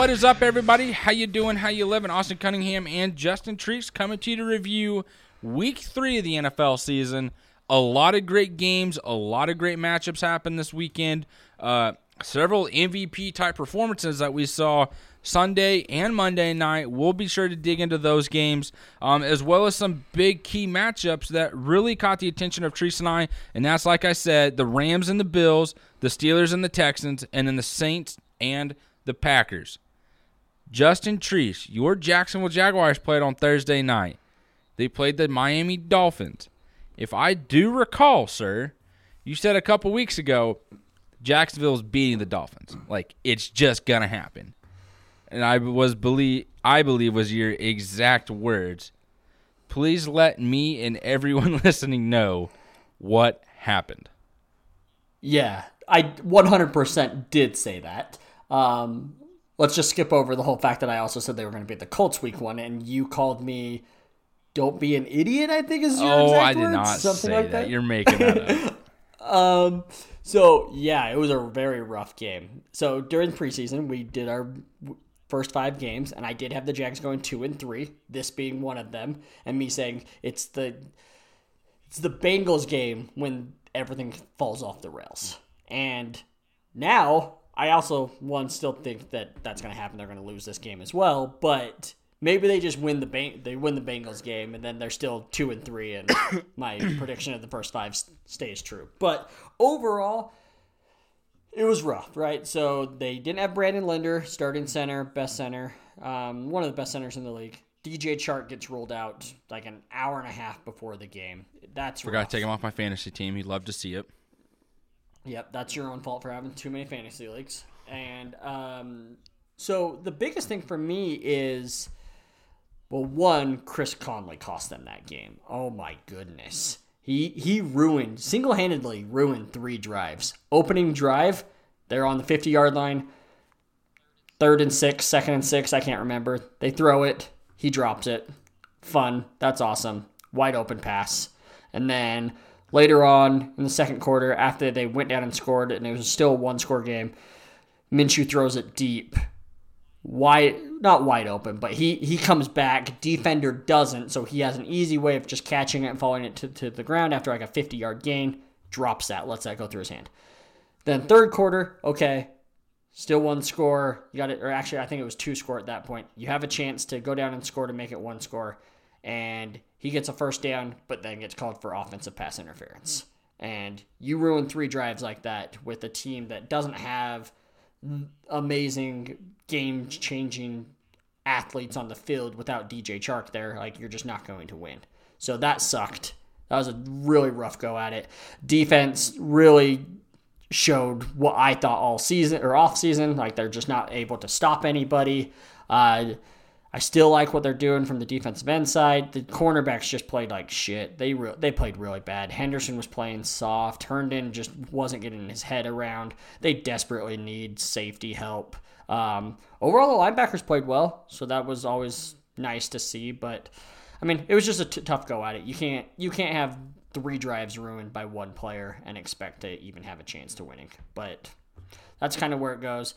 What is up, everybody? How you doing? How you living? Austin Cunningham and Justin Treese coming to you to review Week Three of the NFL season. A lot of great games, a lot of great matchups happened this weekend. Uh, several MVP type performances that we saw Sunday and Monday night. We'll be sure to dig into those games, um, as well as some big key matchups that really caught the attention of Treese and I. And that's, like I said, the Rams and the Bills, the Steelers and the Texans, and then the Saints and the Packers. Justin Treese, your Jacksonville Jaguars played on Thursday night. They played the Miami Dolphins. If I do recall, sir, you said a couple weeks ago Jacksonville's beating the Dolphins. Like it's just gonna happen. And I was believe I believe was your exact words. Please let me and everyone listening know what happened. Yeah, I 100% did say that. Um, let's just skip over the whole fact that I also said they were going to beat the Colts week one, and you called me "Don't be an idiot." I think is your oh, exact I did words, not something say like that. that. You're making that up. Um, so yeah, it was a very rough game. So during preseason, we did our first five games, and I did have the Jags going two and three. This being one of them, and me saying it's the it's the Bengals game when everything falls off the rails. And now I also one still think that that's going to happen. They're going to lose this game as well, but maybe they just win the Bang- they win the Bengals game and then they're still 2 and 3 and my prediction of the first 5 stays true. But overall it was rough, right? So they didn't have Brandon Linder starting center, best center, um, one of the best centers in the league. DJ Chark gets rolled out like an hour and a half before the game. That's Forgot rough. to take him off my fantasy team. He'd love to see it. Yep, that's your own fault for having too many fantasy leagues. And um, so the biggest thing for me is, well, one, Chris Conley cost them that game. Oh my goodness, he he ruined single handedly ruined three drives. Opening drive, they're on the fifty yard line. Third and six, second and six, I can't remember. They throw it, he drops it. Fun, that's awesome. Wide open pass, and then later on in the second quarter, after they went down and scored, and it was still a one score game, Minshew throws it deep. Wide not wide open, but he he comes back. Defender doesn't, so he has an easy way of just catching it and falling it to, to the ground after like a 50 yard gain. Drops that, lets that go through his hand. Then third quarter, okay, still one score. You got it, or actually, I think it was two score at that point. You have a chance to go down and score to make it one score, and he gets a first down, but then gets called for offensive pass interference. And you ruin three drives like that with a team that doesn't have amazing game changing athletes on the field without DJ Chark there, like you're just not going to win. So that sucked. That was a really rough go at it. Defense really showed what I thought all season or off season, like they're just not able to stop anybody. Uh, I still like what they're doing from the defensive end side. The cornerbacks just played like shit. They re- they played really bad. Henderson was playing soft. Herndon just wasn't getting his head around. They desperately need safety help. Um, overall, the linebackers played well, so that was always nice to see. But I mean, it was just a t- tough go at it. You can't you can't have three drives ruined by one player and expect to even have a chance to winning. But that's kind of where it goes.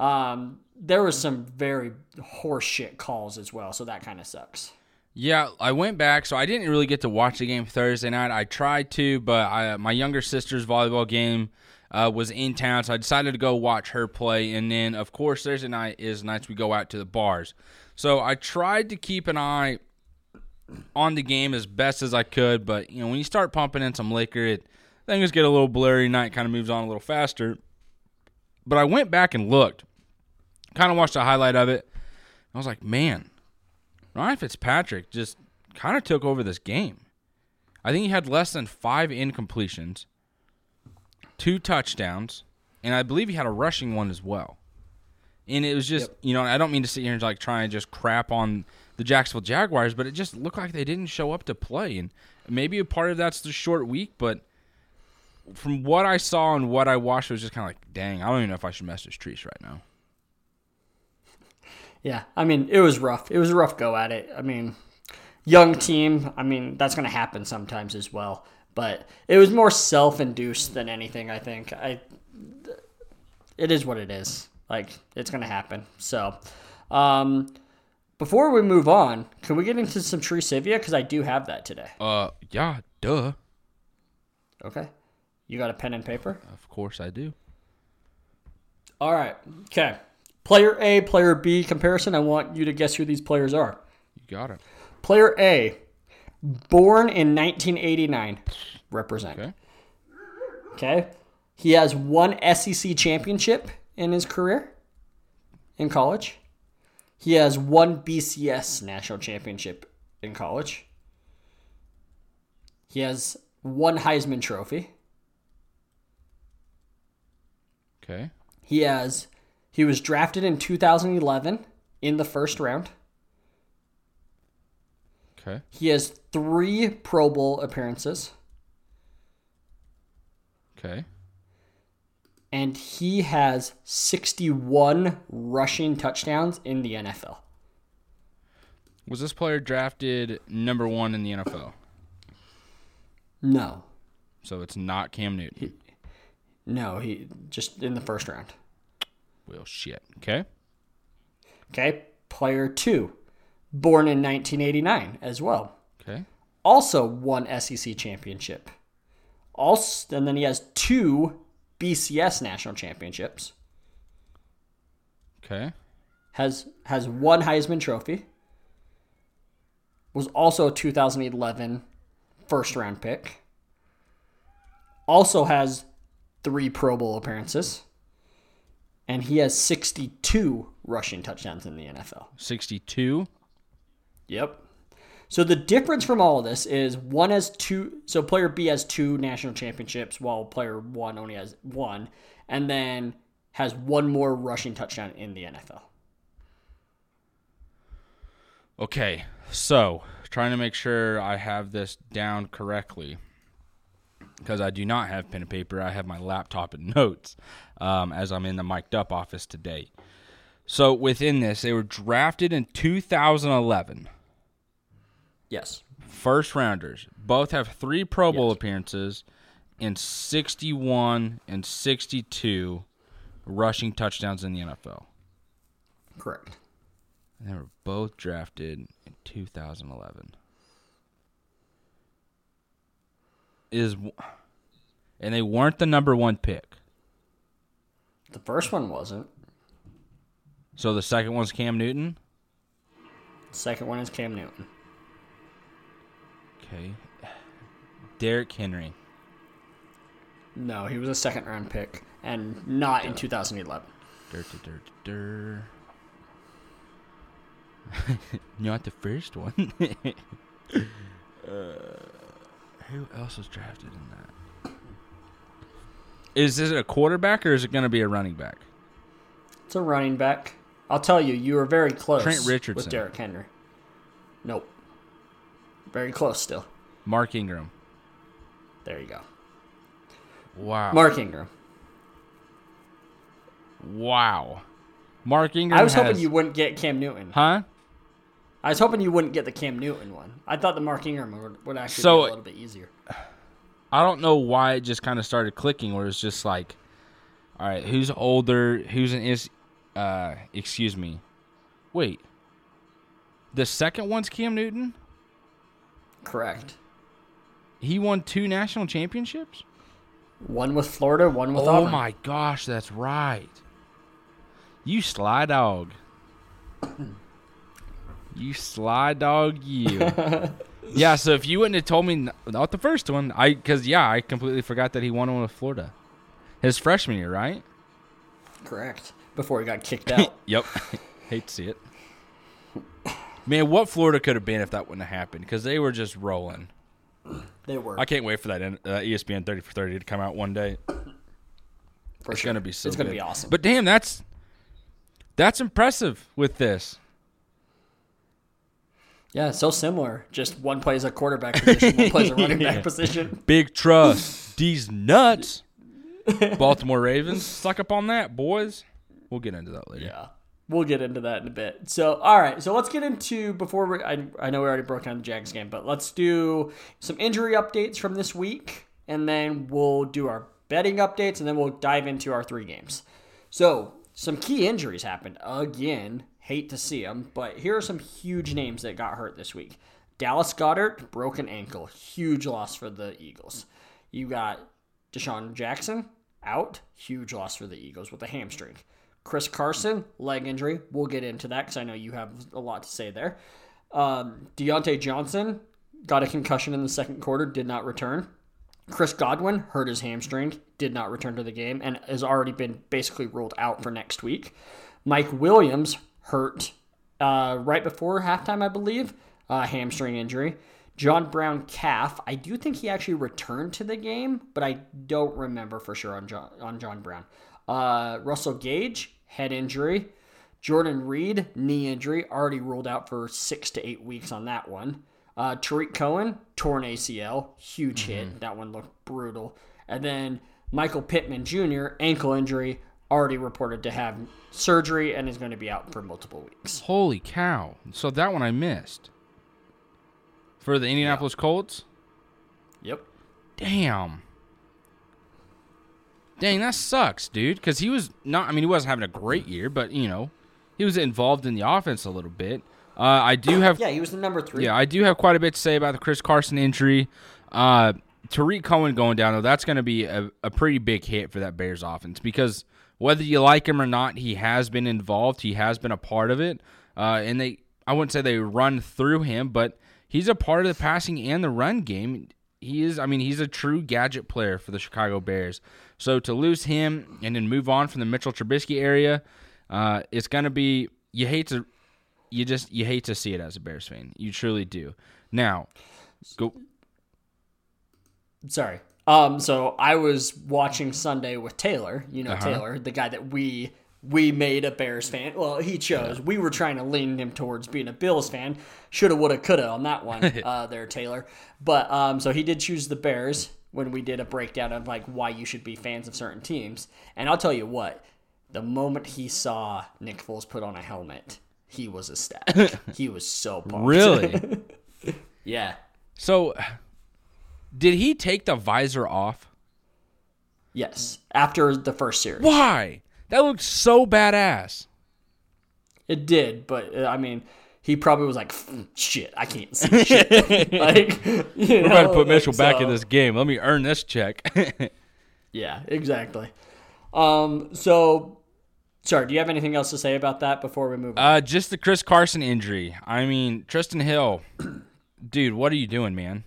Um, there was some very horseshit calls as well, so that kind of sucks. Yeah, I went back, so I didn't really get to watch the game Thursday night. I tried to, but I, my younger sister's volleyball game uh, was in town, so I decided to go watch her play. And then, of course, Thursday night is nights we go out to the bars. So I tried to keep an eye on the game as best as I could, but you know, when you start pumping in some liquor, it things get a little blurry. Night kind of moves on a little faster. But I went back and looked, kind of watched a highlight of it. I was like, man, Ryan Fitzpatrick just kind of took over this game. I think he had less than five incompletions, two touchdowns, and I believe he had a rushing one as well. And it was just, you know, I don't mean to sit here and like try and just crap on the Jacksonville Jaguars, but it just looked like they didn't show up to play. And maybe a part of that's the short week, but from what I saw and what I watched, it was just kind of like, dang, I don't even know if I should message Treese right now. Yeah, I mean, it was rough. It was a rough go at it. I mean, young team. I mean, that's going to happen sometimes as well. But it was more self-induced than anything. I think. I. It is what it is. Like it's gonna happen. So, um, before we move on, can we get into some tree Trivia? Because I do have that today. Uh, yeah, duh. Okay. You got a pen and paper? Of course I do. All right. Okay. Player A, player B comparison. I want you to guess who these players are. You got it. Player A, born in 1989, represent. Okay. Okay. He has one SEC championship in his career in college. He has one BCS national championship in college. He has one Heisman Trophy. Okay. He has he was drafted in 2011 in the first round. Okay. He has 3 Pro Bowl appearances Okay. and he has 61 rushing touchdowns in the NFL. Was this player drafted number one in the NFL? No. So it's not Cam Newton. No, he just in the first round. Well, shit. Okay. Okay, player 2, born in 1989 as well. Okay. Also won SEC championship. Also, and then he has two BCS national championships. Okay. Has has one Heisman Trophy. Was also a 2011 first round pick. Also has three Pro Bowl appearances. And he has 62 rushing touchdowns in the NFL. 62. Yep. So the difference from all of this is one has two. So player B has two national championships, while player one only has one, and then has one more rushing touchdown in the NFL. Okay. So, trying to make sure I have this down correctly because I do not have pen and paper. I have my laptop and notes um, as I'm in the mic'd up office today. So, within this, they were drafted in 2011. Yes. First rounders. Both have three Pro Bowl Yes. appearances and 61 and 62 rushing touchdowns in the NFL. Correct. And they were both drafted in 2011. Is and they weren't the number one pick. The first one wasn't. So the second one's Cam Newton. The second one is Cam Newton. Okay. Derrick Henry. No, he was a second round pick and not in 2011. Dur, dur, dur, dur. Not the first one. uh, who else was drafted in that? Is this a quarterback or is it going to be a running back? It's a running back. I'll tell you, you were very close. Trent Richardson. with Derrick Henry. Nope. Very close still. Mark Ingram. There you go. Wow. Mark Ingram. Wow. Mark Ingram. I was hoping you wouldn't get Cam Newton. Huh? I was hoping you wouldn't get the Cam Newton one. I thought the Mark Ingram would, would actually So- be a little bit easier. I don't know why it just kind of started clicking where it's just like, all right, who's older? Who's an is, uh, excuse me. Wait. The second one's Cam Newton? Correct. He won two national championships? One with Florida, one with oh Auburn. my gosh, that's right. You sly dog. You sly dog, you. yeah, so if you wouldn't have told me not the first one, I because yeah, I completely forgot that he won one with Florida, his freshman year, right? Correct. Before he got kicked out. Yep. Hate to see it. Man, what Florida could have been if that wouldn't have happened? Because they were just rolling. they were. I can't wait for that uh, ESPN thirty for thirty to come out one day. for It's sure. gonna be so. It's gonna good. be awesome. But damn, that's that's impressive with this. Yeah, so similar. Just one plays a quarterback position, one plays a running Yeah. back position. Big trust. These nuts. Baltimore Ravens. Suck up on that, boys. We'll get into that later. Yeah. We'll get into that in a bit. So, all right. So let's get into before we. I, I know we already broke down the Jags game, but let's do some injury updates from this week, and then we'll do our betting updates, and then we'll dive into our three games. So, some key injuries happened again. Hate to see them, but here are some huge names that got hurt this week. Dallas Goedert, broken ankle, huge loss for the Eagles. You got DeSean Jackson out, huge loss for the Eagles with a hamstring. Chris Carson, leg injury. We'll get into that because I know you have a lot to say there. Um, Diontae Johnson got a concussion in the second quarter, did not return. Chris Godwin hurt his hamstring, did not return to the game, and has already been basically ruled out for next week. Mike Williams hurt uh, right before halftime, I believe, uh, hamstring injury. John Brown calf. I do think he actually returned to the game, but I don't remember for sure on John, on John Brown. Uh, Russell Gage head injury. Jordan Reed knee injury already ruled out for six to eight weeks on that one. Uh, Tarik Cohen torn ACL, huge hit. Mm-hmm. That one looked brutal. And then Michael Pittman Jr. ankle injury already reported to have surgery and is going to be out for multiple weeks. Holy cow! So that one I missed. For the Indianapolis Colts. Yep. Damn. Dang, that sucks, dude. Because he was not. I mean, he wasn't having a great year, but you know, he was involved in the offense a little bit. Uh, I do have. Yeah, he was the number three. Yeah, I do have quite a bit to say about the Chris Carson injury. Uh, Tarik Cohen going down, though, that's going to be a, a pretty big hit for that Bears offense because whether you like him or not, he has been involved. He has been a part of it. Uh, and they, I wouldn't say they run through him, but he's a part of the passing and the run game. He is, I mean, he's a true gadget player for the Chicago Bears. So to lose him and then move on from the Mitchell Trubisky area, uh, it's going to be, you hate to, you just, you hate to see it as a Bears fan. You truly do. Now, go. Sorry. Um, so I was watching Sunday with Taylor. You know Uh-huh. Taylor, the guy that we we made a Bears fan. Well, he chose. We were trying to lean him towards being a Bills fan. Shoulda, woulda, coulda on that one. uh, there, Taylor. But um, so he did choose the Bears when we did a breakdown of like why you should be fans of certain teams. And I'll tell you what, the moment he saw Nick Foles put on a helmet, he was ecstatic. he was so pumped. Really? yeah. so, did he take the visor off? Yes. After the first series. Why? That looked so badass. It did, but uh, I mean, he probably was like, "Mm, "Shit, I can't see shit." like, you We're about to put Mitchell like, back in this game. Let me earn this check. Yeah, exactly. Um, so, sorry, do you have anything else to say about that before we move on? uh, just the Chris Carson injury. I mean, Trysten Hill, dude, what are you doing, man?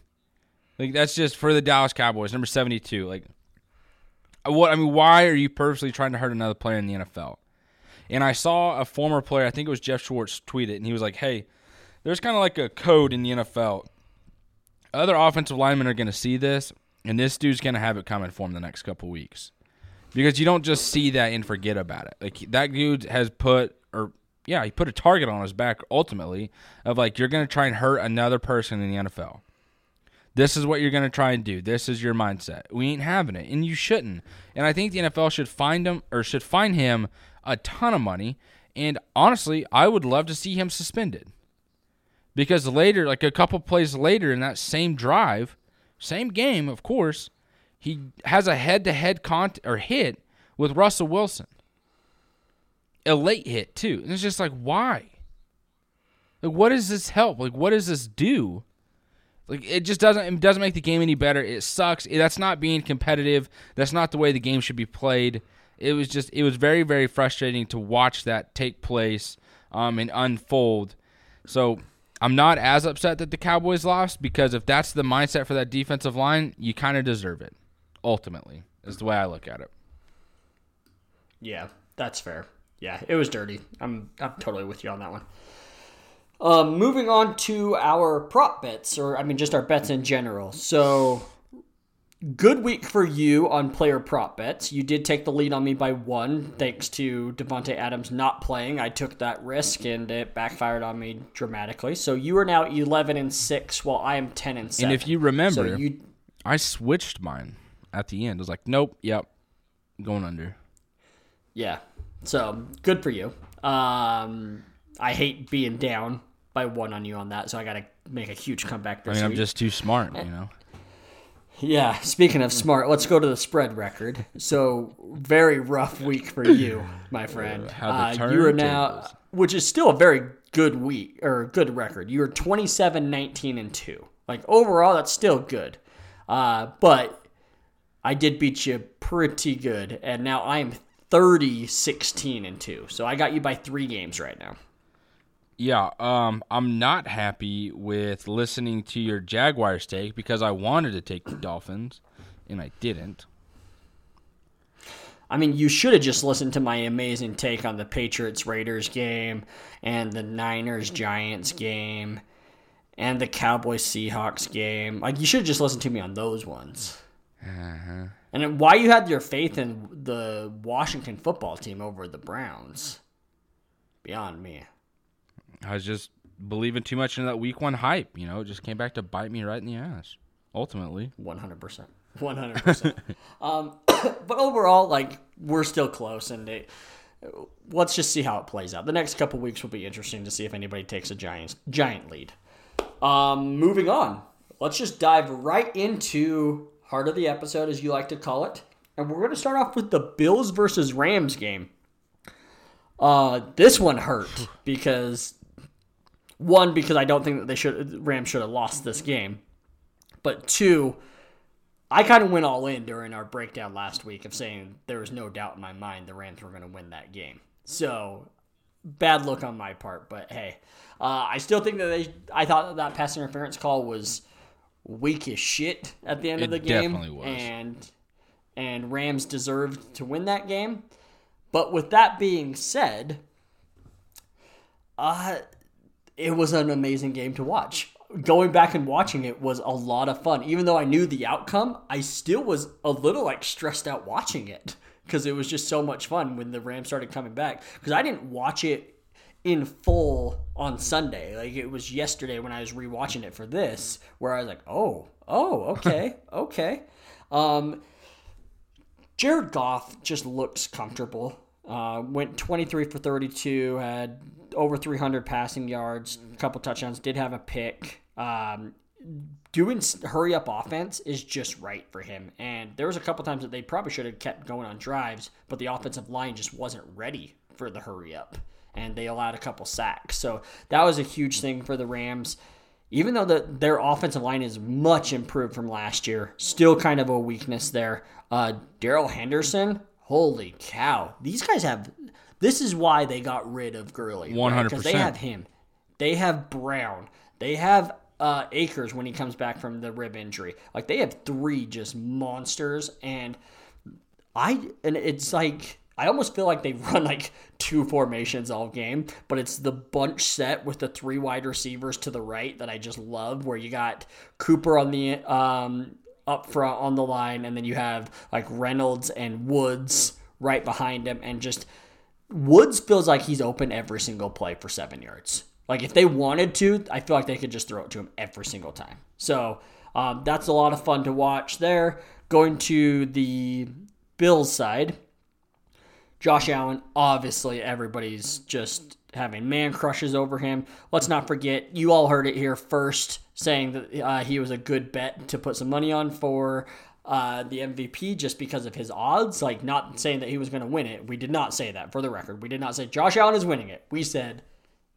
Like that's just for the Dallas Cowboys, number seventy-two. Like, uh, what? I mean, why are you purposely trying to hurt another player in the NFL? And I saw a former player, I think it was Geoff Schwartz, tweet it, and he was like, "Hey, there's kind of like a code in the NFL. Other offensive linemen are going to see this, and this dude's going to have it coming for him the next couple weeks because you don't just see that and forget about it. Like that dude has put, or yeah, he put a target on his back ultimately of like you're going to try and hurt another person in the NFL. This is what you're going to try and do. This is your mindset. We ain't having it, and you shouldn't. And I think the NFL should find him or should find him a ton of money. And honestly, I would love to see him suspended because later, like a couple plays later in that same drive, same game, of course, he has a head-to-head con or hit with Russell Wilson. A late hit too. And it's just like, why? Like, what does this help? Like, what does this do? Like, it just doesn't. It doesn't make the game any better. It sucks. That's not being competitive. That's not the way the game should be played. It was just. It was very, very frustrating to watch that take place um, and unfold. So I'm not as upset that the Cowboys lost because if that's the mindset for that defensive line, you kind of deserve it. Ultimately, is the way I look at it. yeah, that's fair. Yeah, it was dirty. I'm I'm totally with you on that one. Um, moving on to our prop bets, or I mean, just our bets in general. So, good week for you on player prop bets. You did take the lead on me by one, thanks to Davante Adams not playing. I took that risk, and it backfired on me dramatically. So you are now eleven and six, while I am ten and seven. And if you remember, so you I switched mine at the end. I was like, nope, yep, going under. Yeah. So good for you. Um, I hate being down by one on you on that, so I got to make a huge comeback I this mean, I'm just too smart, you know. Yeah, speaking of smart, let's go to the spread record. So, very rough week for you, my friend. How the Uh, you are now, which is still a very good week or good record. You are 27, 19, and 2. Like, overall, that's still good. Uh, but I did beat you pretty good, and now I am 30, 16, and 2. So, I got you by three games right now. Yeah, um, I'm not happy with listening to your Jaguars take because I wanted to take the Dolphins, and I didn't. I mean, you should have just listened to my amazing take on the Patriots Raiders game and the Niners Giants game and the Cowboys Seahawks game. Like, you should have just listened to me on those ones. And why you had your faith in the Washington football team over the Browns? Beyond me. I was just believing too much in that week one hype. You know, it just came back to bite me right in the ass. Ultimately, 100%. 100%. um, but overall, like, we're still close, and it, let's just see how it plays out. The next couple weeks will be interesting to see if anybody takes a giant, giant lead. Um, moving on, let's just dive right into heart of the episode, as you like to call it. And we're going to start off with the Bills versus Rams game. Uh, this one hurt because one because I don't think that they should Rams should have lost this game, but two, I kind of went all in during our breakdown last week of saying there was no doubt in my mind the Rams were going to win that game. So bad look on my part, but hey, uh, I still think that they. I thought that, that pass interference call was weak as shit at the end of the game, definitely was. and and Rams deserved to win that game. But with that being said, uh, it was an amazing game to watch. Going back and watching it was a lot of fun. Even though I knew the outcome, I still was a little like stressed out watching it because it was just so much fun when the Rams started coming back. Because I didn't watch it in full on Sunday. Like it was yesterday when I was rewatching it for this, where I was like, oh, oh, okay, okay. Um, Jared Goff just looks comfortable. Uh, went 23 for 32, had over 300 passing yards, a couple touchdowns, did have a pick. Um, doing hurry up offense is just right for him. And there was a couple times that they probably should have kept going on drives, but the offensive line just wasn't ready for the hurry up. And they allowed a couple sacks. So that was a huge thing for the Rams even though the, their offensive line is much improved from last year, still kind of a weakness there. Uh, Darrell Henderson, holy cow! These guys have. This is why they got rid of Gurley. Because they 100%. have him. They have Brown. They have uh, Akers when he comes back from the rib injury. Like they have three just monsters, and I and it's like I almost feel like they run like two formations all game, but it's the bunch set with the three wide receivers to the right that I just love. Where you got Cooper on the um, up front on the line, and then you have like Reynolds and Woods right behind him, and just Woods feels like he's open every single play for seven yards. Like if they wanted to, I feel like they could just throw it to him every single time. So um, that's a lot of fun to watch there. Going to the Bills side, Josh Allen, obviously everybody's just having man crushes over him. Let's not forget, you all heard it here first, saying that uh, he was a good bet to put some money on for uh, the MVP just because of his odds. Like, not saying that he was going to win it. We did not say that for the record. We did not say Josh Allen is winning it. We said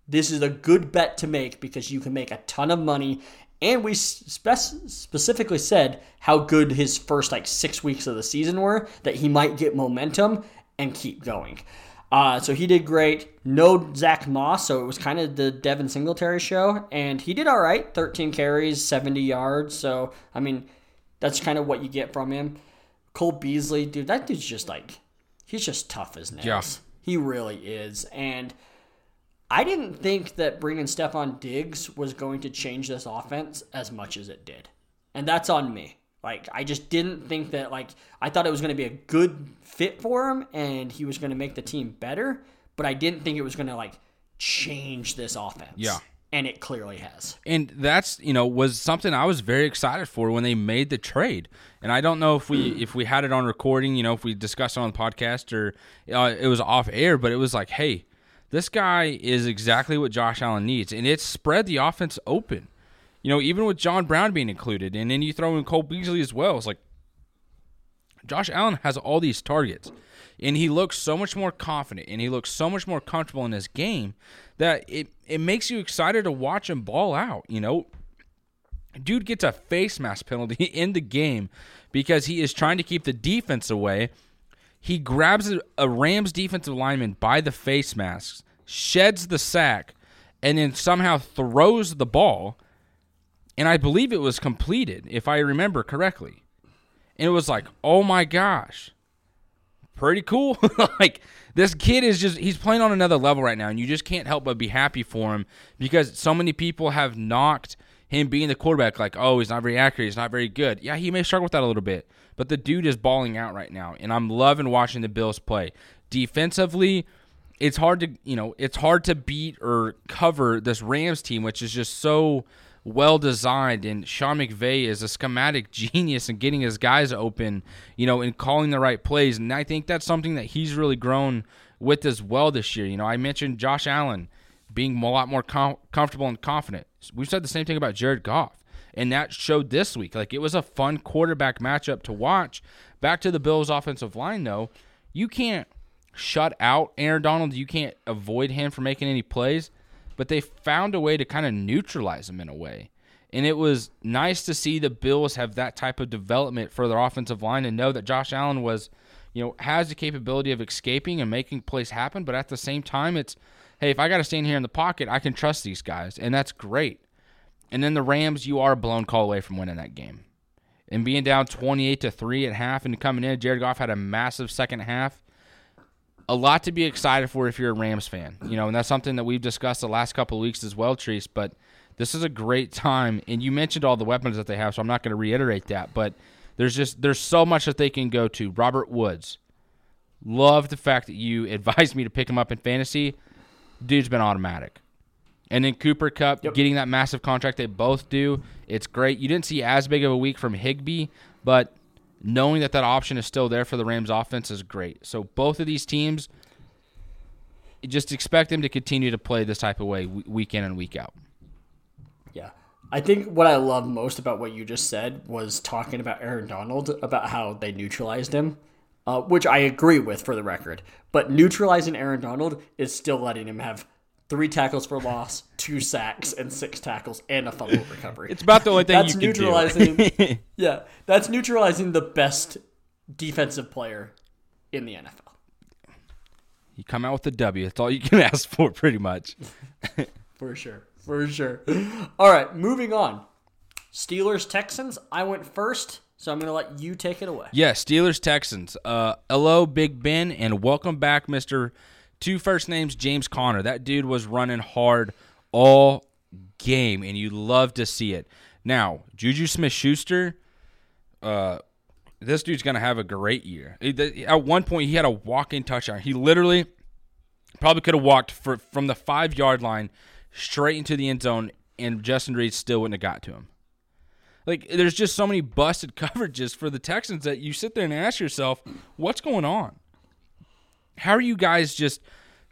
this is a good bet to make because you can make a ton of money. And we spec- specifically said how good his first like six weeks of the season were, that he might get momentum and keep going. Uh, so he did great. No Zach Moss, so it was kind of the Devin Singletary show, and he did all right. 13 carries, 70 yards. So I mean, that's kind of what you get from him. Cole Beasley, dude, that dude's just like he's just tough as nails. Yeah. He really is, and I didn't think that bringing Stefon Diggs was going to change this offense as much as it did. And that's on me. Like I just didn't think that like I thought it was going to be a good fit for him and he was going to make the team better, but I didn't think it was going to like change this offense. Yeah. And it clearly has. and that's you know was something I was very excited for when they made the trade. And I don't know if we if we had it on recording, you know, if we discussed it on the podcast or uh, it was off air, but it was like, hey, this guy is exactly what Josh Allen needs, and it spread the offense open. You know, even with John Brown being included, and then you throw in Cole Beasley as well. It's like Josh Allen has all these targets, and he looks so much more confident, and he looks so much more comfortable in his game that it it makes you excited to watch him ball out. You know, dude gets a face mask penalty in the game because he is trying to keep the defense away. He grabs a Rams defensive lineman by the face masks, sheds the sack, and then somehow throws the ball. And I believe it was completed, if I remember correctly. And it was like, oh my gosh, pretty cool. like, this kid is just, he's playing on another level right now. And you just can't help but be happy for him because so many people have knocked him being the quarterback, like, oh, he's not very accurate, he's not very good. Yeah, he may struggle with that a little bit, but the dude is balling out right now, and I'm loving watching the Bills play. Defensively, it's hard to you know it's hard to beat or cover this Rams team, which is just so well designed. And Sean McVay is a schematic genius in getting his guys open, you know, and calling the right plays. And I think that's something that he's really grown with as well this year. You know, I mentioned Josh Allen being a lot more com- comfortable and confident. We've said the same thing about Jared Goff, and that showed this week. Like it was a fun quarterback matchup to watch. Back to the Bills' offensive line, though, you can't shut out Aaron Donald. You can't avoid him from making any plays, but they found a way to kind of neutralize him in a way. And it was nice to see the Bills have that type of development for their offensive line and know that Josh Allen was, you know, has the capability of escaping and making plays happen. But at the same time, it's hey, if I got to stand here in the pocket, I can trust these guys, and that's great. And then the Rams, you are a blown call away from winning that game. And being down 28 to 3 at half and coming in, Jared Goff had a massive second half. A lot to be excited for if you're a Rams fan. You know, and that's something that we've discussed the last couple of weeks as well, Treese. But this is a great time. And you mentioned all the weapons that they have, so I'm not going to reiterate that. But there's just there's so much that they can go to. Robert Woods. Love the fact that you advised me to pick him up in fantasy dude's been automatic. And then Cooper Kupp yep. getting that massive contract they both do, it's great. You didn't see as big of a week from Higbee, but knowing that that option is still there for the Rams offense is great. So both of these teams, just expect them to continue to play this type of way week in and week out. Yeah. I think what I love most about what you just said was talking about Aaron Donald, about how they neutralized him uh, which I agree with for the record. But neutralizing Aaron Donald is still letting him have three tackles for loss, two sacks, and six tackles, and a fumble recovery. It's about the only thing that's you neutralizing. do. yeah, that's neutralizing the best defensive player in the NFL. You come out with a W. That's all you can ask for, pretty much. for sure. For sure. All right, moving on. Steelers Texans. I went first. So I'm going to let you take it away. Yeah, Steelers Texans. Uh, hello, Big Ben, and welcome back, Mister. Two first names, James Conner. That dude was running hard all game, and you love to see it. Now, Juju Smith Schuster, uh, this dude's going to have a great year. At one point, he had a walk in touchdown. He literally probably could have walked for, from the five yard line straight into the end zone, and Justin Reid still wouldn't have got to him. Like there's just so many busted coverages for the Texans that you sit there and ask yourself, what's going on? How are you guys just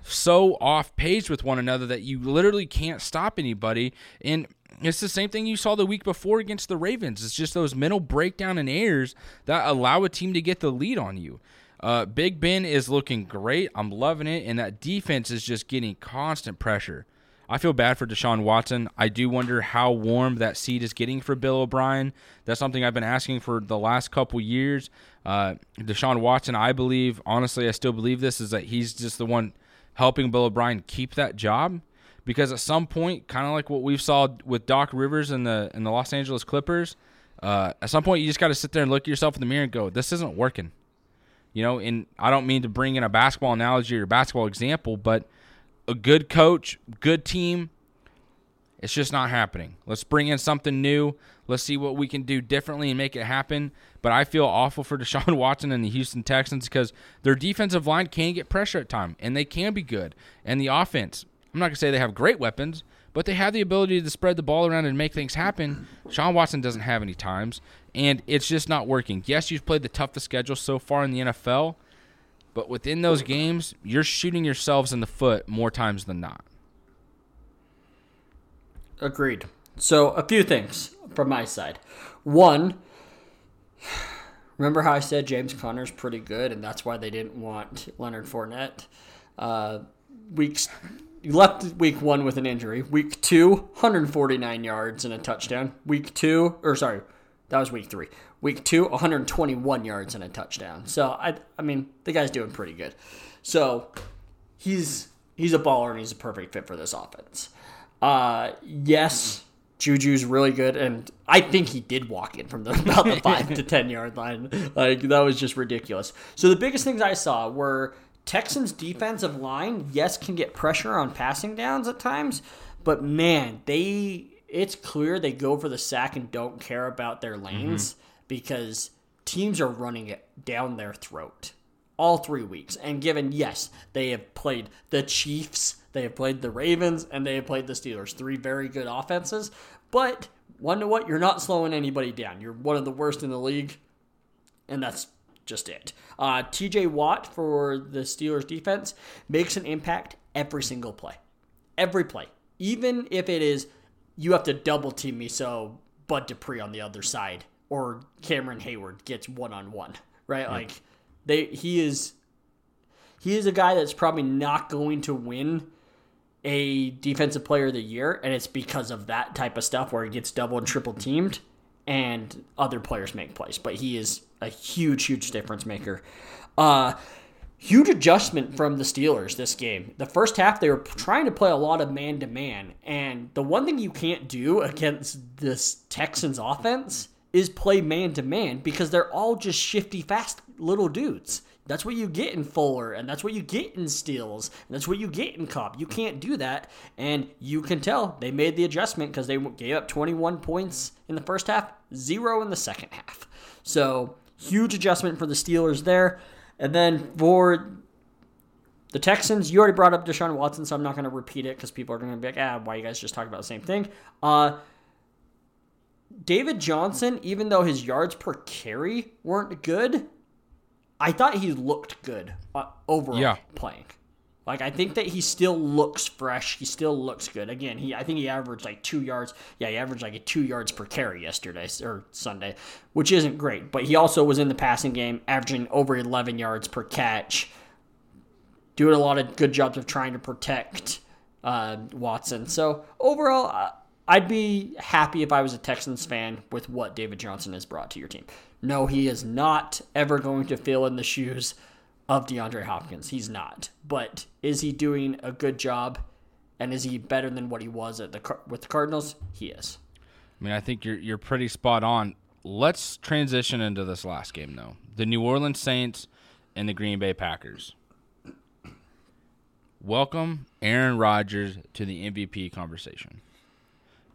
so off page with one another that you literally can't stop anybody? And it's the same thing you saw the week before against the Ravens. It's just those mental breakdown and errors that allow a team to get the lead on you. Uh, Big Ben is looking great. I'm loving it, and that defense is just getting constant pressure. I feel bad for Deshaun Watson. I do wonder how warm that seat is getting for Bill O'Brien. That's something I've been asking for the last couple years. Uh, Deshaun Watson, I believe, honestly, I still believe this, is that he's just the one helping Bill O'Brien keep that job. Because at some point, kind of like what we saw with Doc Rivers and the and the Los Angeles Clippers, uh, at some point you just got to sit there and look at yourself in the mirror and go, "This isn't working." You know, and I don't mean to bring in a basketball analogy or basketball example, but a good coach, good team. It's just not happening. Let's bring in something new. Let's see what we can do differently and make it happen. But I feel awful for Deshaun Watson and the Houston Texans because their defensive line can get pressure at time and they can be good. And the offense, I'm not going to say they have great weapons, but they have the ability to spread the ball around and make things happen. Sean Watson doesn't have any times, and it's just not working. Yes, you've played the toughest schedule so far in the NFL, but within those games, you're shooting yourselves in the foot more times than not. Agreed. So, a few things from my side. One, remember how I said James Conner's pretty good, and that's why they didn't want Leonard Fournette? Uh, weeks you left week one with an injury. Week two, 149 yards and a touchdown. Week two, or sorry, that was week three. Week two, 121 yards and a touchdown. So I, I mean, the guy's doing pretty good. So he's he's a baller and he's a perfect fit for this offense. Uh, yes, Juju's really good, and I think he did walk in from the, about the five to ten yard line. Like that was just ridiculous. So the biggest things I saw were Texans defensive line. Yes, can get pressure on passing downs at times, but man, they it's clear they go for the sack and don't care about their lanes mm-hmm. Because teams are running it down their throat all three weeks. And given, yes, they have played the Chiefs, they have played the Ravens, and they have played the Steelers. Three very good offenses. But one to what? You're not slowing anybody down. You're one of the worst in the league. And that's just it. Uh, TJ Watt for the Steelers defense makes an impact every single play. Every play. Even if it is you have to double team me so Bud Dupree on the other side or Cameron Hayward gets one on one. Right? Yeah. Like they he is he is a guy that's probably not going to win a defensive player of the year, and it's because of that type of stuff where he gets double and triple teamed and other players make plays. But he is a huge, huge difference maker. Uh huge adjustment from the Steelers this game. The first half they were trying to play a lot of man to man, and the one thing you can't do against this Texans offense is play man to man because they're all just shifty, fast little dudes. That's what you get in Fuller, and that's what you get in Stills, and that's what you get in Cobb. You can't do that, and you can tell they made the adjustment because they gave up 21 points in the first half, zero in the second half. So huge adjustment for the Steelers there, and then for the Texans, you already brought up Deshaun Watson, so I'm not going to repeat it because people are going to be like, ah, why you guys just talk about the same thing? Uh, David Johnson, even though his yards per carry weren't good, I thought he looked good uh, overall yeah. playing. Like I think that he still looks fresh. He still looks good. Again, he I think he averaged like two yards. Yeah, he averaged like two yards per carry yesterday or Sunday, which isn't great. But he also was in the passing game, averaging over 11 yards per catch, doing a lot of good jobs of trying to protect uh, Watson. So overall, uh, I'd be happy if I was a Texans fan with what David Johnson has brought to your team. No, he is not ever going to fill in the shoes of DeAndre Hopkins. He's not. But is he doing a good job? And is he better than what he was at the with the Cardinals? He is. I mean, I think you're you're pretty spot on. Let's transition into this last game though. The New Orleans Saints and the Green Bay Packers. Welcome Aaron Rodgers to the MVP conversation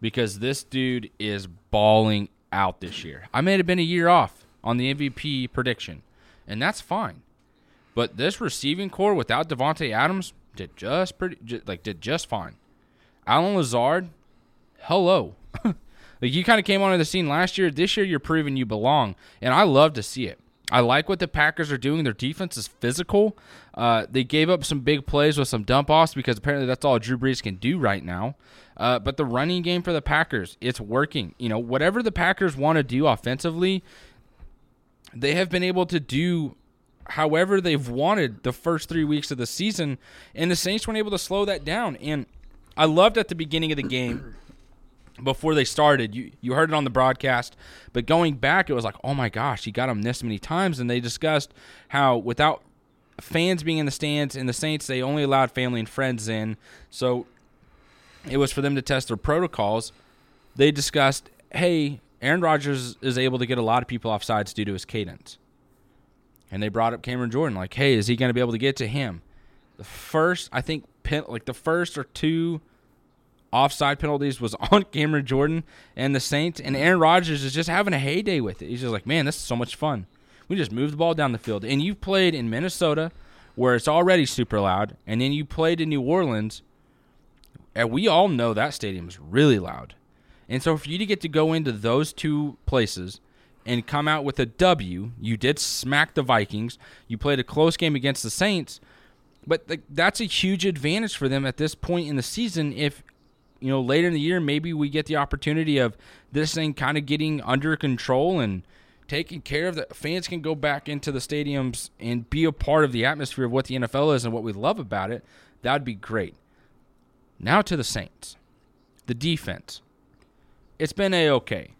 because this dude is balling out this year. I may have been a year off on the MVP prediction, and that's fine. But this receiving core without Davante Adams did just pretty just, like did just fine. Allen Lazard, hello. like you kind of came onto the scene last year. This year you're proving you belong, and I love to see it. I like what the Packers are doing. Their defense is physical. Uh, they gave up some big plays with some dump offs because apparently that's all Drew Brees can do right now. Uh, but the running game for the Packers, it's working. You know, whatever the Packers want to do offensively, they have been able to do however they've wanted the first three weeks of the season, and the Saints weren't able to slow that down. And I loved at the beginning of the game before they started. You you heard it on the broadcast, but going back, it was like, oh my gosh, he got them this many times, and they discussed how without fans being in the stands in the Saints, they only allowed family and friends in. So it was for them to test their protocols. They discussed, hey, Aaron Rodgers is able to get a lot of people off sides due to his cadence. And they brought up Cameron Jordan, like, hey, is he going to be able to get to him? The first, I think, like the first or two offside penalties was on Cameron Jordan and the Saints, and Aaron Rodgers is just having a heyday with it. He's just like, man, this is so much fun. We just move the ball down the field. And you've played in Minnesota, where it's already super loud, and then you played in New Orleans, and we all know that stadium is really loud. And so for you to get to go into those two places and come out with a W, you did smack the Vikings. You played a close game against the Saints, but that's a huge advantage for them at this point in the season if you know, later in the year, maybe we get the opportunity of this thing kind of getting under control and taking care of the fans can go back into the stadiums and be a part of the atmosphere of what the NFL is and what we love about it. That'd be great. Now to the Saints. The defense. It's been a okay.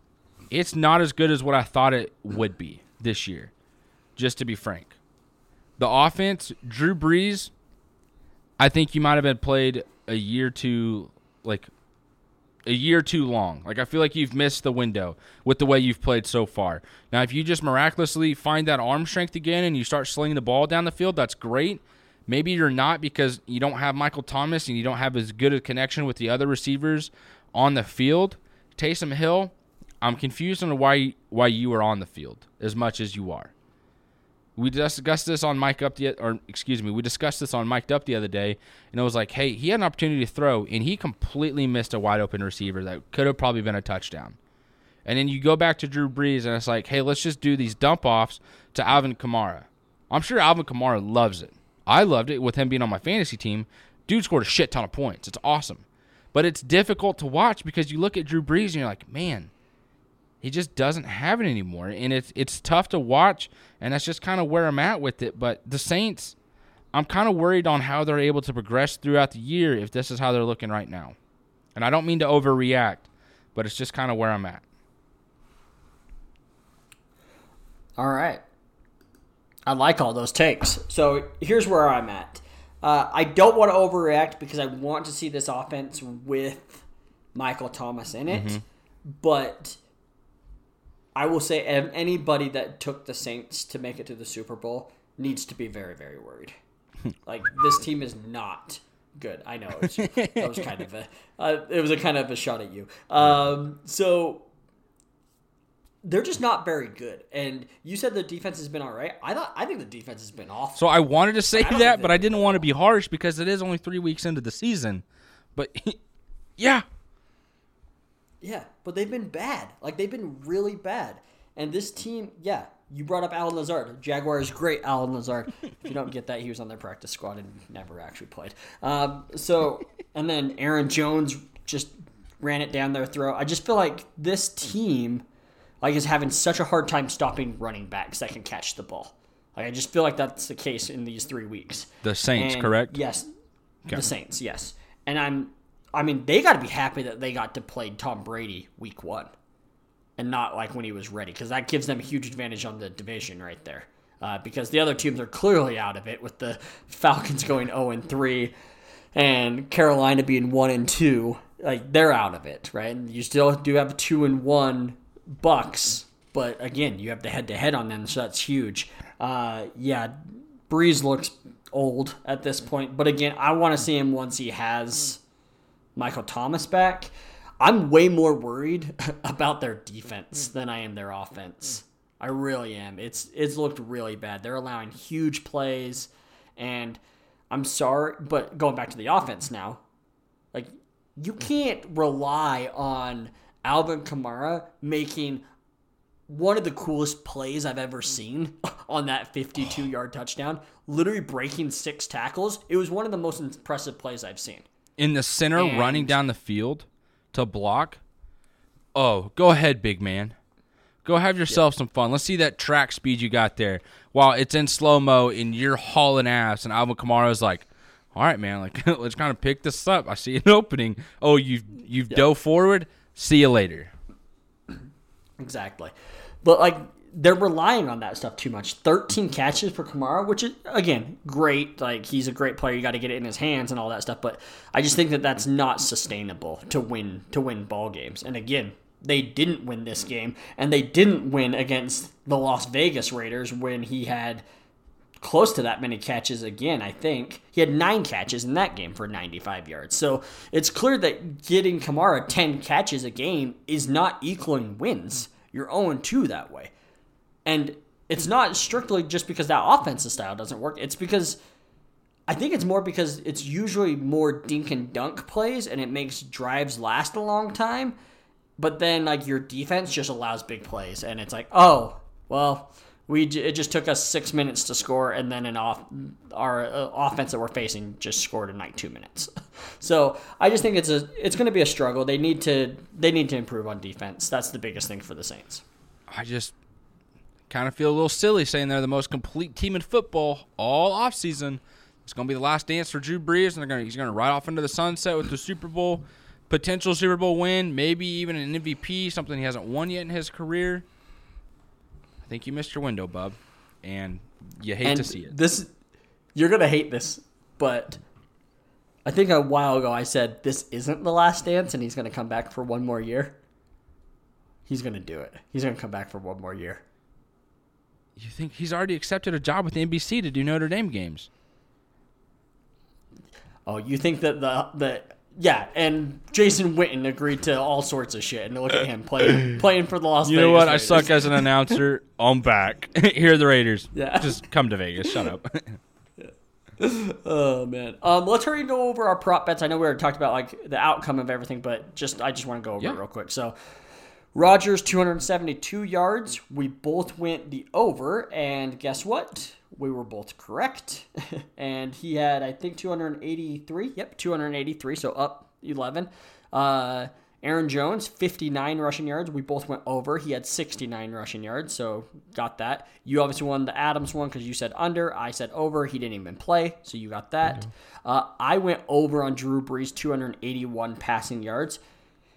It's not as good as what I thought it would be this year, just to be frank. The offense, Drew Brees, I think you might have been played a year too like a year too long. Like I feel like you've missed the window with the way you've played so far. Now, if you just miraculously find that arm strength again and you start slinging the ball down the field, that's great. Maybe you're not because you don't have Michael Thomas and you don't have as good a connection with the other receivers on the field. Taysom Hill, I'm confused on why why you are on the field as much as you are. We discussed this on Mic'd Up the or excuse me, we discussed this on Mic'd Up the other day, and it was like, hey, he had an opportunity to throw, and he completely missed a wide open receiver that could have probably been a touchdown. And then you go back to Drew Brees, and it's like, hey, let's just do these dump offs to Alvin Kamara. I'm sure Alvin Kamara loves it. I loved it with him being on my fantasy team. Dude scored a shit ton of points. It's awesome. But it's difficult to watch because you look at Drew Brees and you're like, man, he just doesn't have it anymore, and it's it's tough to watch, and that's just kind of where I'm at with it. But the Saints, I'm kind of worried on how they're able to progress throughout the year if this is how they're looking right now. And I don't mean to overreact, but it's just kind of where I'm at. All right. I like all those takes. So here's where I'm at. Uh, I don't want to overreact because I want to see this offense with Michael Thomas in it. Mm-hmm. But I will say anybody that took the Saints to make it to the Super Bowl needs to be very, very worried. like this team is not good. I know it was, that was kind of a uh, it was a kind of a shot at you. Um, so they're just not very good. And you said the defense has been all right. I thought I think the defense has been awful. So I wanted to say that, but I didn't want to be harsh because it is only three weeks into the season. But yeah, yeah, but they've been bad. Like they've been really bad. And this team, yeah, you brought up Allen Lazard. Jaguars great Allen Lazard. if you don't get that, he was on their practice squad and never actually played. Um, so, and then Aaron Jones just ran it down their throat. I just feel like this team, like, is having such a hard time stopping running backs that can catch the ball. Like, I just feel like that's the case in these three weeks. The Saints, and correct? Yes, okay. the Saints. Yes, and I'm I mean, they got to be happy that they got to play Tom Brady week one and not like when he was ready because that gives them a huge advantage on the division right there. Uh, because the other teams are clearly out of it with the Falcons going 0 and 3 and Carolina being 1 and 2. Like they're out of it, right? And you still do have 2 and 1 Bucks, but again, you have the head to head on them, so that's huge. Uh, yeah, Brees looks old at this point, but again, I want to see him once he has Michael Thomas back, I'm way more worried about their defense than I am their offense. I really am. It's it's looked really bad. They're allowing huge plays and I'm sorry, but going back to the offense now, like you can't rely on Alvin Kamara making one of the coolest plays I've ever seen on that 52 yard touchdown, literally breaking six tackles. It was one of the most impressive plays I've seen in the center and running down the field to block. Oh, go ahead, big man. Go have yourself some fun. Let's see that track speed you got there. While it's in slow mo and you're hauling ass, and Alvin Kamara's like, "All right, man, like let's kind of pick this up. I see an opening. Oh, you've you've yep. dove forward. See you later." Exactly, but like they're relying on that stuff too much. 13 catches for Kamara, which is again great. Like he's a great player. You got to get it in his hands and all that stuff. But I just think that that's not sustainable to win to win ball games. And again, they didn't win this game, and they didn't win against the Las Vegas Raiders when he had close to that many catches again. I think he had nine catches in that game for 95 yards. So it's clear that getting Kamara 10 catches a game is not equaling wins. You're 0 2 that way. And it's not strictly just because that offensive style doesn't work. It's because I think it's more because it's usually more dink and dunk plays and it makes drives last a long time. But then like your defense just allows big plays and it's like, "Oh, well, We it just took us six minutes to score, and then an off our uh, offense that we're facing just scored in like two minutes. so I just think it's a it's going to be a struggle. They need to they need to improve on defense. That's the biggest thing for the Saints. I just kind of feel a little silly saying they're the most complete team in football all offseason. It's going to be the last dance for Drew Brees, and to, he's going to ride off into the sunset with the Super Bowl, potential Super Bowl win, maybe even an MVP, something he hasn't won yet in his career. I think you missed your window, bub, and you hate and to see it. This you're gonna hate this, but I think a while ago I said this isn't the last dance, and he's gonna come back for one more year. He's gonna do it. He's gonna come back for one more year. You think he's already accepted a job with NBC to do Notre Dame games? Oh, you think that the the yeah, and Jason Witten agreed to all sorts of shit, and look at him playing playing for the Las You Vegas. know what? I suck as an announcer. I'm back. Here are the Raiders. Yeah. Just come to Vegas. Shut up. Oh man. Um, let's hurry and go over our prop bets. I know we already talked about like the outcome of everything, but just I just want to go over Yeah. it real quick. So, Rodgers 272 yards. We both went the over, and guess what? We were both correct. and he had I think 283. Yep, 283. So up 11. Uh, Aaron Jones 59 rushing yards. We both went over. He had 69 rushing yards, so got that. You obviously won the Adams one because you said under. I said over. He didn't even play, so you got that. Uh, I went over on Drew Brees 281 passing yards.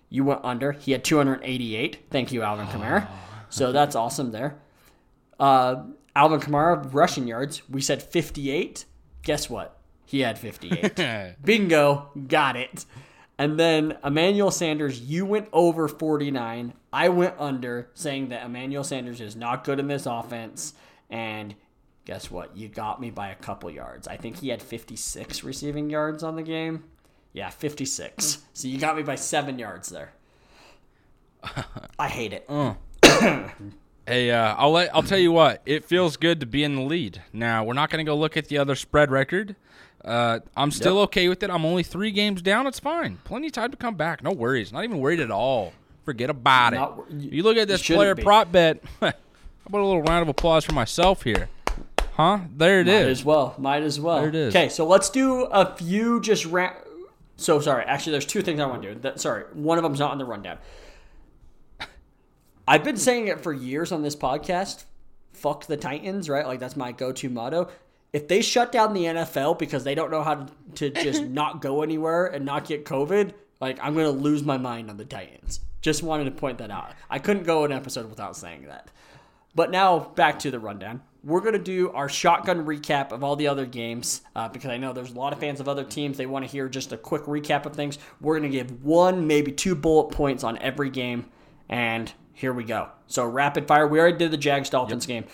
You went under. He had 288. Thank you, Alvin Kamara. So that's awesome there. Uh, Alvin Kamara rushing yards. We said 58. Guess what? He had 58. Bingo, got it. And then Emmanuel Sanders, you went over 49. I went under, saying that Emmanuel Sanders is not good in this offense. And guess what? You got me by a couple yards. I think he had 56 receiving yards on the game. Yeah, 56. Hmm. So you got me by seven yards there. I hate it. Mm. Mm. Hey, uh, I'll let I'll tell you what. It feels good to be in the lead. Now we're not going to go look at the other spread record. Uh, I'm still okay with it. I'm only three games down. It's fine. Plenty of time to come back. No worries. Not even worried at all. Forget about Not it. you- You look at this player be. prop bet. How about a little round of applause for myself here? Huh? There it Might is. as well. Might as well. There it is. Okay, so let's do a few just ra- So sorry. Actually, there's two things I want to do. That, sorry, one of them's not on the rundown. I've been saying it for years on this podcast. Fuck the Titans, right? Like that's my go-to motto. If they shut down the NFL because they don't know how to, to just not go anywhere and not get COVID, like I'm gonna lose my mind on the Titans. Just wanted to point that out. I couldn't go an episode without saying that. But now back to the rundown. We're going to do our shotgun recap of all the other games uh, because I know there's a lot of fans of other teams. They want to hear just a quick recap of things. We're going to give one, maybe two bullet points on every game. And here we go. So rapid fire. We already did the Jags Dolphins game.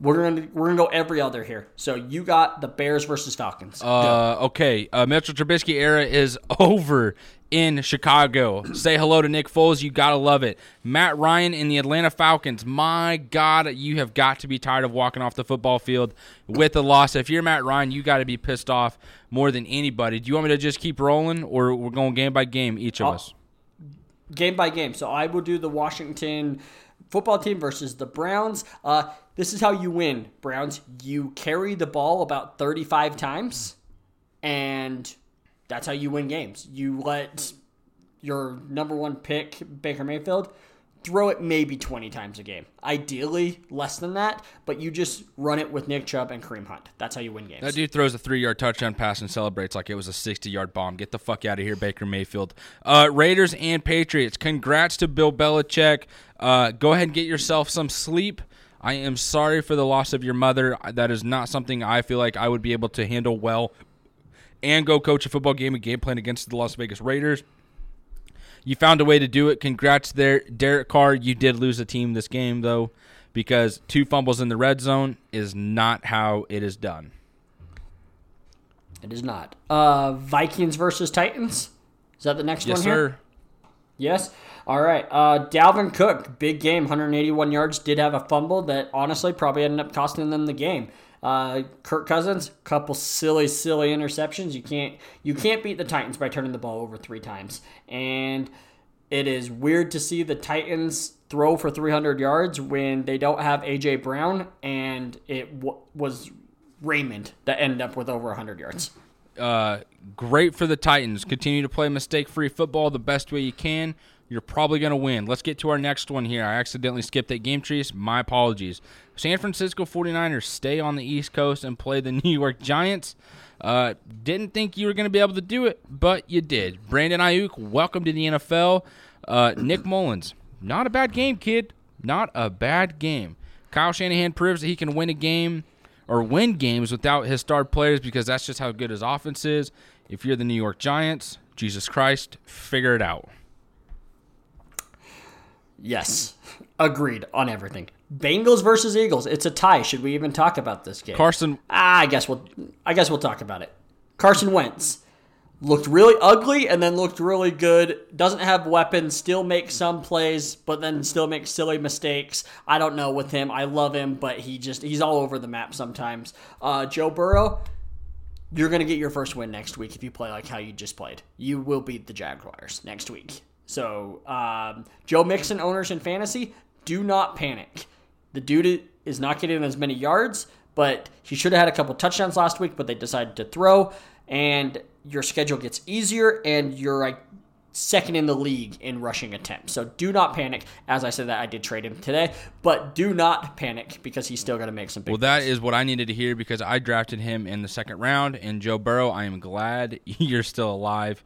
We're gonna we're gonna go every other here. So you got the Bears versus Falcons. Uh, okay, uh, Mitchell Trubisky era is over in Chicago. Say hello to Nick Foles. You gotta love it. Matt Ryan in the Atlanta Falcons. My God, you have got to be tired of walking off the football field with a loss. If you're Matt Ryan, you got to be pissed off more than anybody. Do you want me to just keep rolling, or we're going game by game, each of Oh. us? Game by game. So I will do the Washington football team versus the Browns. Uh, this is how you win, Browns. You carry the ball about 35 times, and that's how you win games. You let your number one pick, Baker Mayfield, throw it maybe 20 times a game. Ideally, less than that, but you just run it with Nick Chubb and Kareem Hunt. That's how you win games. That dude throws a three yard touchdown pass and celebrates like it was a 60 yard bomb. Get the fuck out of here, Baker Mayfield. Uh, Raiders and Patriots. Congrats to Bill Belichick. Uh, go ahead and get yourself some sleep. I am sorry for the loss of your mother. That is not something I feel like I would be able to handle well and go coach a football game and game plan against the Las Vegas Raiders. You found a way to do it. Congrats there, Derek Carr. You did lose a team this game, though, because two fumbles in the red zone is not how it is done. It is not. Uh, Vikings versus Titans. Is that the next Yes, one here? sir. Yes. All right. Uh, Dalvin Cook, big game, 181 yards, did have a fumble that honestly probably ended up costing them the game. Uh, Kirk Cousins, couple silly, silly interceptions. You can't you can't beat the Titans by turning the ball over three times. And it is weird to see the Titans throw for 300 yards when they don't have AJ Brown, and it w- was Raymond that ended up with over 100 yards. Uh, great for the Titans. Continue to play mistake-free football the best way you can. You're probably going to win. Let's get to our next one here. I accidentally skipped that game trees. My apologies. San Francisco 49ers stay on the East Coast and play the New York Giants. Uh, didn't think you were going to be able to do it, but you did. Brandon Aiyuk, welcome to the NFL. Uh, Nick Mullens, not a bad game, kid. Not a bad game. Kyle Shanahan proves that he can win a game or win games without his star players because that's just how good his offense is. If you're the New York Giants, Jesus Christ, figure it out. Yes, agreed on everything. Bengals versus Eagles. It's a tie. Should we even talk about this game? Carson, Ah, I guess we'll. I guess we'll talk about it. Carson Wentz looked really ugly and then looked really good. Doesn't have weapons. Still makes some plays, but then still makes silly mistakes. I don't know with him. I love him, but he just he's all over the map sometimes. Uh, Joe Burrow. You're gonna get your first win next week if you play like how you just played. You will beat the Jaguars next week. So, um, Joe Mixon owners in fantasy, do not panic. The dude is not getting as many yards, but he should have had a couple touchdowns last week, but they decided to throw, and your schedule gets easier, and you're like second in the league in rushing attempts. So do not panic. As I said that, I did trade him today, but do not panic because he's still going to make some big well, that is what I needed to hear because I drafted him in the second round. And Joe Burrow, I am glad you're still alive.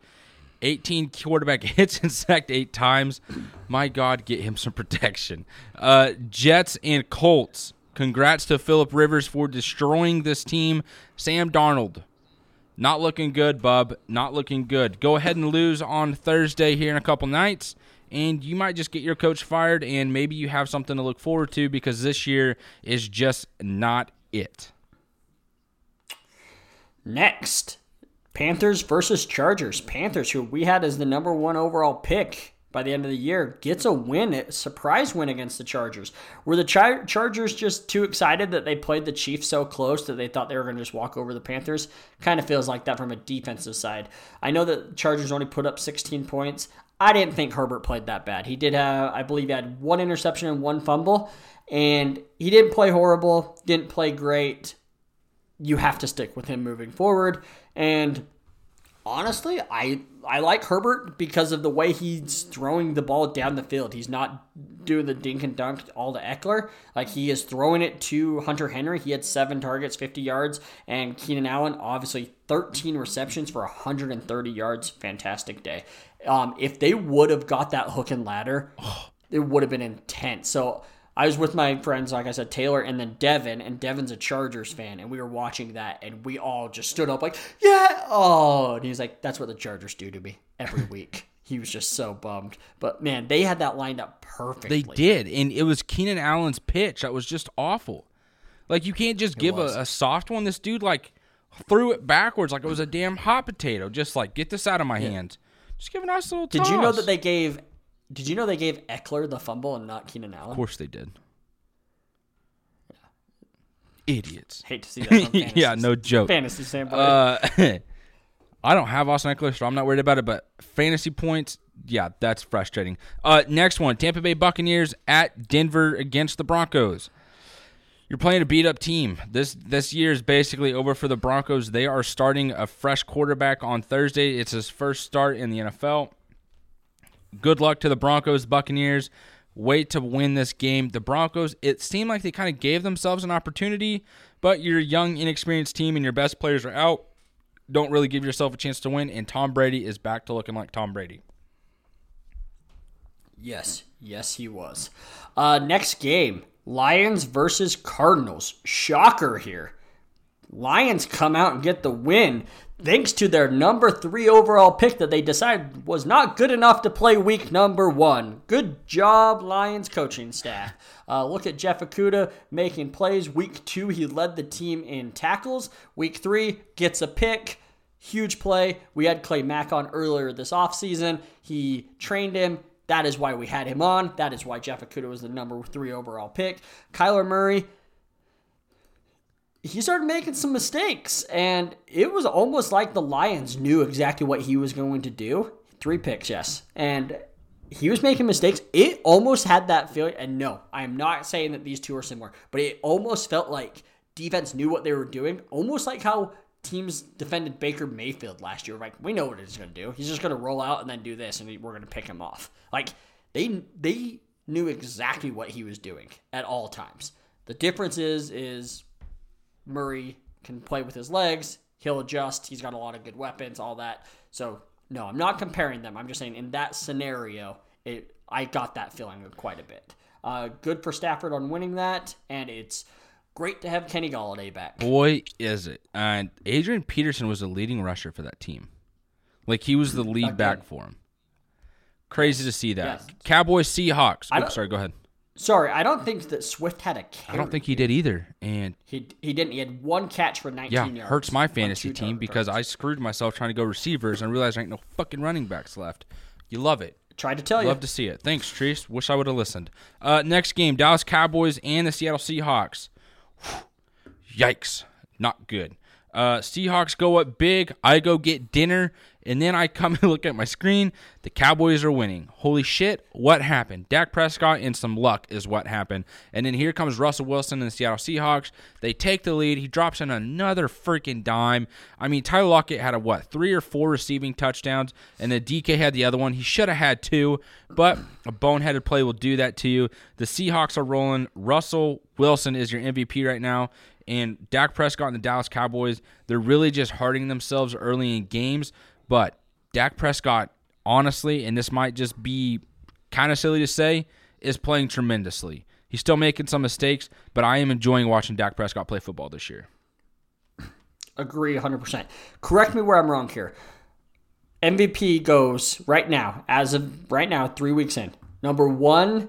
18 quarterback hits and sacked eight times. My God, get him some protection. Uh, Jets and Colts. Congrats to Philip Rivers for destroying this team. Sam Darnold. Not looking good, bub. Not looking good. Go ahead and lose on Thursday here in a couple nights, and you might just get your coach fired, and maybe you have something to look forward to because this year is just not it. Next, Panthers versus Chargers. Panthers, who we had as the number one overall pick by the end of the year, gets a win, a surprise win against the Chargers. Were the Char- Chargers just too excited that they played the Chiefs so close that they thought they were going to just walk over the Panthers? Kind of feels like that from a defensive side. I know that Chargers only put up 16 points. I didn't think Herbert played that bad. He did have, I believe, he had one interception and one fumble, and he didn't play horrible, didn't play great you have to stick with him moving forward. And honestly, I I like Herbert because of the way he's throwing the ball down the field. He's not doing the dink and dunk all to Ekeler. Like he is throwing it to Hunter Henry. He had seven targets, 50 yards, and Keenan Allen obviously 13 receptions for 130 yards. Fantastic day. Um, if they would have got that hook and ladder, it would have been intense. So I was with my friends, like I said, Taylor and then Devin, and Devin's a Chargers fan, and we were watching that, and we all just stood up like, yeah, oh, and he's like, that's what the Chargers do to me every week. he was just so bummed, but man, they had that lined up perfectly. They did, and it was Keenan Allen's pitch that was just awful. Like you can't just give a, a soft one. This dude like threw it backwards like it was a damn hot potato. Just like get this out of my hands. Just give a nice little. Did you know that they gave? Did you know they gave Ekeler the fumble and not Keenan Allen? Of course they did. Idiots. Hate to see that. Yeah, no joke. fantasy standpoint. Uh, I don't have Austin Ekeler, so I'm not worried about it. But fantasy points, yeah, that's frustrating. Uh, next one: Tampa Bay Buccaneers at Denver against the Broncos. You're playing a beat up team. This this year is basically over for the Broncos. They are starting a fresh quarterback on Thursday. It's his first start in the NFL. Good luck to the Broncos, Buccaneers. Wait to win this game. The Broncos, it seemed like they kind of gave themselves an opportunity, but your young, inexperienced team and your best players are out. Don't really give yourself a chance to win, and Tom Brady is back to looking like Tom Brady. Yes, yes, he was. Uh, next game Lions versus Cardinals. Shocker here. Lions come out and get the win thanks to their number three overall pick that they decided was not good enough to play week number one. Good job, Lions coaching staff. Uh, look at Jeff Okudah making plays. Week two, he led the team in tackles. Week three, gets a pick. Huge play. We had Clay Mack on earlier this offseason. He trained him. That is why we had him on. That is why Jeff Okudah was the number three overall pick. Kyler Murray, he started making some mistakes, and it was almost like the Lions knew exactly what he was going to do. Three picks, yes. And he was making mistakes. It almost had that feeling. And no, I am not saying that these two are similar, but it almost felt like defense knew what they were doing, almost like how teams defended Baker Mayfield last year. Like we know what he's going to do. He's just going to roll out and then do this, and we're going to pick him off. Like they they knew exactly what he was doing at all times. The difference is is Murray can play with his legs. He'll adjust. He's got a lot of good weapons, all that. So no, I'm not comparing them. I'm just saying in that scenario, it I got that feeling quite a bit. Uh, good for Stafford on winning that, and it's great to have Kenny Golladay back. Boy, is it! And Adrian Peterson was the leading rusher for that team. Like he was the lead back for him. Crazy to see that. Yes. Cowboys Seahawks. Oh, sorry, go ahead. Sorry, I don't think that Swift had a carry. I don't think he did either. And he he didn't. He had one catch for 19 yeah, yards. hurts my fantasy team because I screwed myself trying to go receivers and realized there ain't no fucking running backs left. You love it. Tried to tell love you. Love to see it. Thanks, Treese. Wish I would have listened. Uh, next game: Dallas Cowboys and the Seattle Seahawks. Yikes! Not good. Uh, Seahawks go up big. I go get dinner. And then I come and look at my screen. The Cowboys are winning. Holy shit, what happened? Dak Prescott and some luck is what happened. And then here comes Russell Wilson and the Seattle Seahawks. They take the lead. He drops in another freaking dime. I mean, Tyler Lockett had a what, three or four receiving touchdowns, and the DK had the other one. He should have had two, but a boneheaded play will do that to you. The Seahawks are rolling. Russell Wilson is your MVP right now and Dak Prescott and the Dallas Cowboys, they're really just hurting themselves early in games. But Dak Prescott, honestly, and this might just be kind of silly to say, is playing tremendously. He's still making some mistakes, but I am enjoying watching Dak Prescott play football this year. Agree 100%. Correct me where I'm wrong here. MVP goes right now, as of right now, three weeks in. Number one,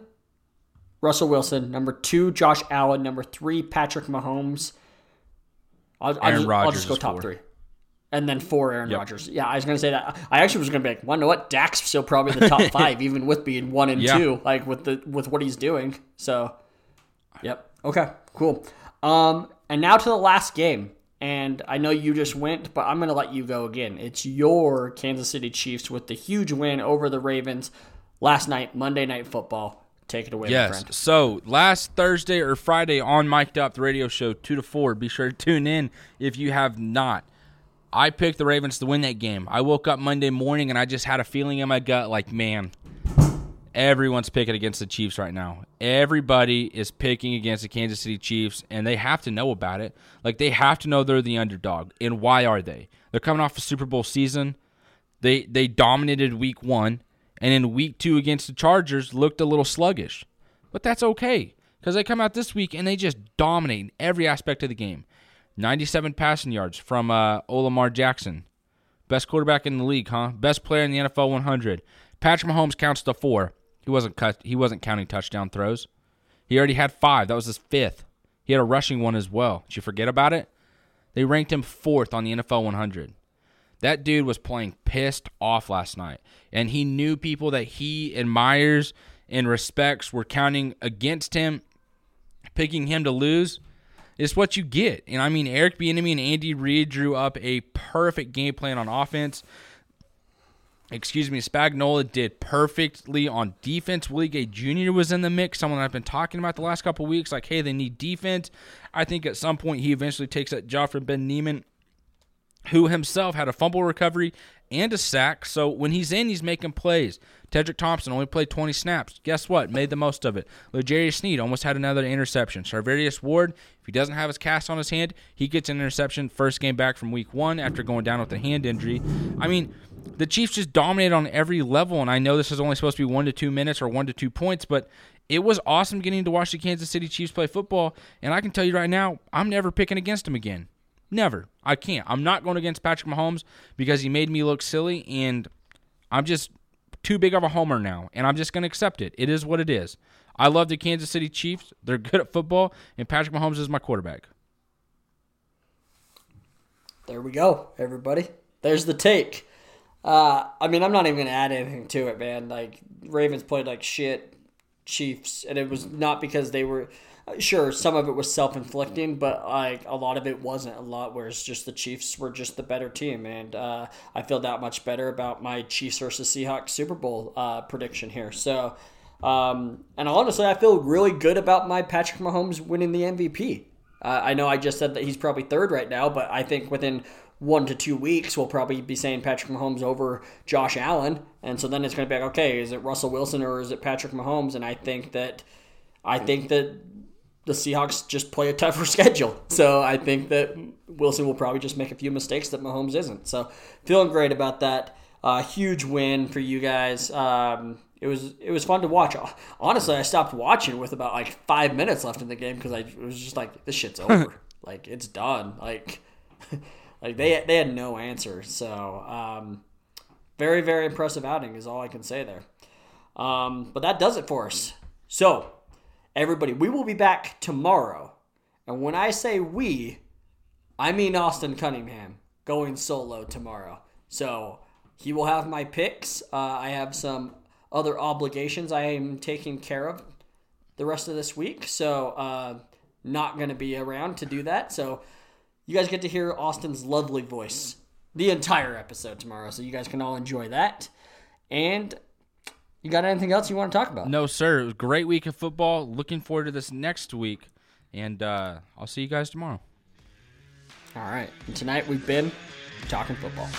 Russell Wilson. Number two, Josh Allen. Number three, Patrick Mahomes. I'll, I'll, just, I'll just, go top four. three and then four Aaron yep. Rodgers. Yeah, I was gonna say that. I actually was gonna be like, well, know what? Dak's still probably the top five, even with being one and yeah. two, like with the with what he's doing. So, yep. Okay. Cool. Um, and now to the last game. And I know you just went, but I'm going to let you go again. It's your Kansas City Chiefs with the huge win over the Ravens last night, Monday Night Football. Take it away, yes. So last Thursday or Friday on Mic'd Up, the radio show, 2 to 4. Be sure to tune in if you have not. I picked the Ravens to win that game. I woke up Monday morning and I just had a feeling in my gut like, man, everyone's picking against the Chiefs right now. Everybody is picking against the Kansas City Chiefs, and they have to know about it. Like, they have to know they're the underdog. And why are they? They're coming off a Super Bowl season. They they dominated week one, and in week two against the Chargers looked a little sluggish. But that's okay because they come out this week and they just dominate in every aspect of the game. 97 passing yards from uh, Olamar Jackson. Best quarterback in the league, huh? Best player in the NFL 100. Patrick Mahomes counts to four. He wasn't cut. He wasn't counting touchdown throws. He already had five. That was his fifth. He had a rushing one as well. Did you forget about it? They ranked him fourth on the NFL 100. That dude was playing pissed off last night, and he knew people that he admires and respects were counting against him, picking him to lose it's what you get. And I mean, Eric Bieniemy and Andy Reid drew up a perfect game plan on offense. Excuse me, Spagnuolo did perfectly on defense. Willie Gay Jr. was in the mix, someone I've been talking about the last couple weeks. Like, hey, they need defense. I think at some point he eventually takes that job from Ben Niemann, who himself had a fumble recovery and a sack. So when he's in, he's making plays. Tedric Thompson only played 20 snaps. Guess what? Made the most of it. L'Jarius Sneed almost had another interception. Charvarius Ward, if he doesn't have his cast on his hand, he gets an interception first game back from week one after going down with a hand injury. I mean, the Chiefs just dominate on every level, and I know this is only supposed to be one to two minutes or one to two points, but it was awesome getting to watch the Kansas City Chiefs play football, and I can tell you right now, I'm never picking against them again. Never. I can't. I'm not going against Patrick Mahomes because he made me look silly, and I'm just too big of a homer now, and I'm just going to accept it. It is what it is. I love the Kansas City Chiefs. They're good at football, and Patrick Mahomes is my quarterback. There we go, everybody. There's the take. Uh, I mean, I'm not even going to add anything to it, man. Like, Ravens played like shit. Chiefs, and it was not because they were. Sure, some of it was self inflicting, but like a lot of it wasn't. A lot where it's just the Chiefs were just the better team, and uh, I feel that much better about my Chiefs versus Seahawks Super Bowl uh, prediction here. So, um, and honestly, I feel really good about my Patrick Mahomes winning the MVP. Uh, I know I just said that he's probably third right now, but I think within one to two weeks, we'll probably be saying Patrick Mahomes over Josh Allen. And so then it's going to be like, okay, is it Russell Wilson or is it Patrick Mahomes? And I think that, I think that the Seahawks just play a tougher schedule. So I think that Wilson will probably just make a few mistakes that Mahomes isn't. So feeling great about that. Uh, huge win for you guys. Um, it was it was fun to watch. Honestly, I stopped watching with about like five minutes left in the game because I was just like, this shit's over. like it's done. Like like they they had no answer. So um, very very impressive outing is all I can say there. Um, but that does it for us. So everybody, we will be back tomorrow. And when I say we, I mean Austin Cunningham going solo tomorrow. So he will have my picks. Uh, I have some other obligations I am taking care of the rest of this week. So, uh, not going to be around to do that. So, you guys get to hear Austin's lovely voice the entire episode tomorrow. So, you guys can all enjoy that. And you got anything else you want to talk about? No, sir. It was a great week of football. Looking forward to this next week. And uh, I'll see you guys tomorrow. All right. And tonight we've been talking football.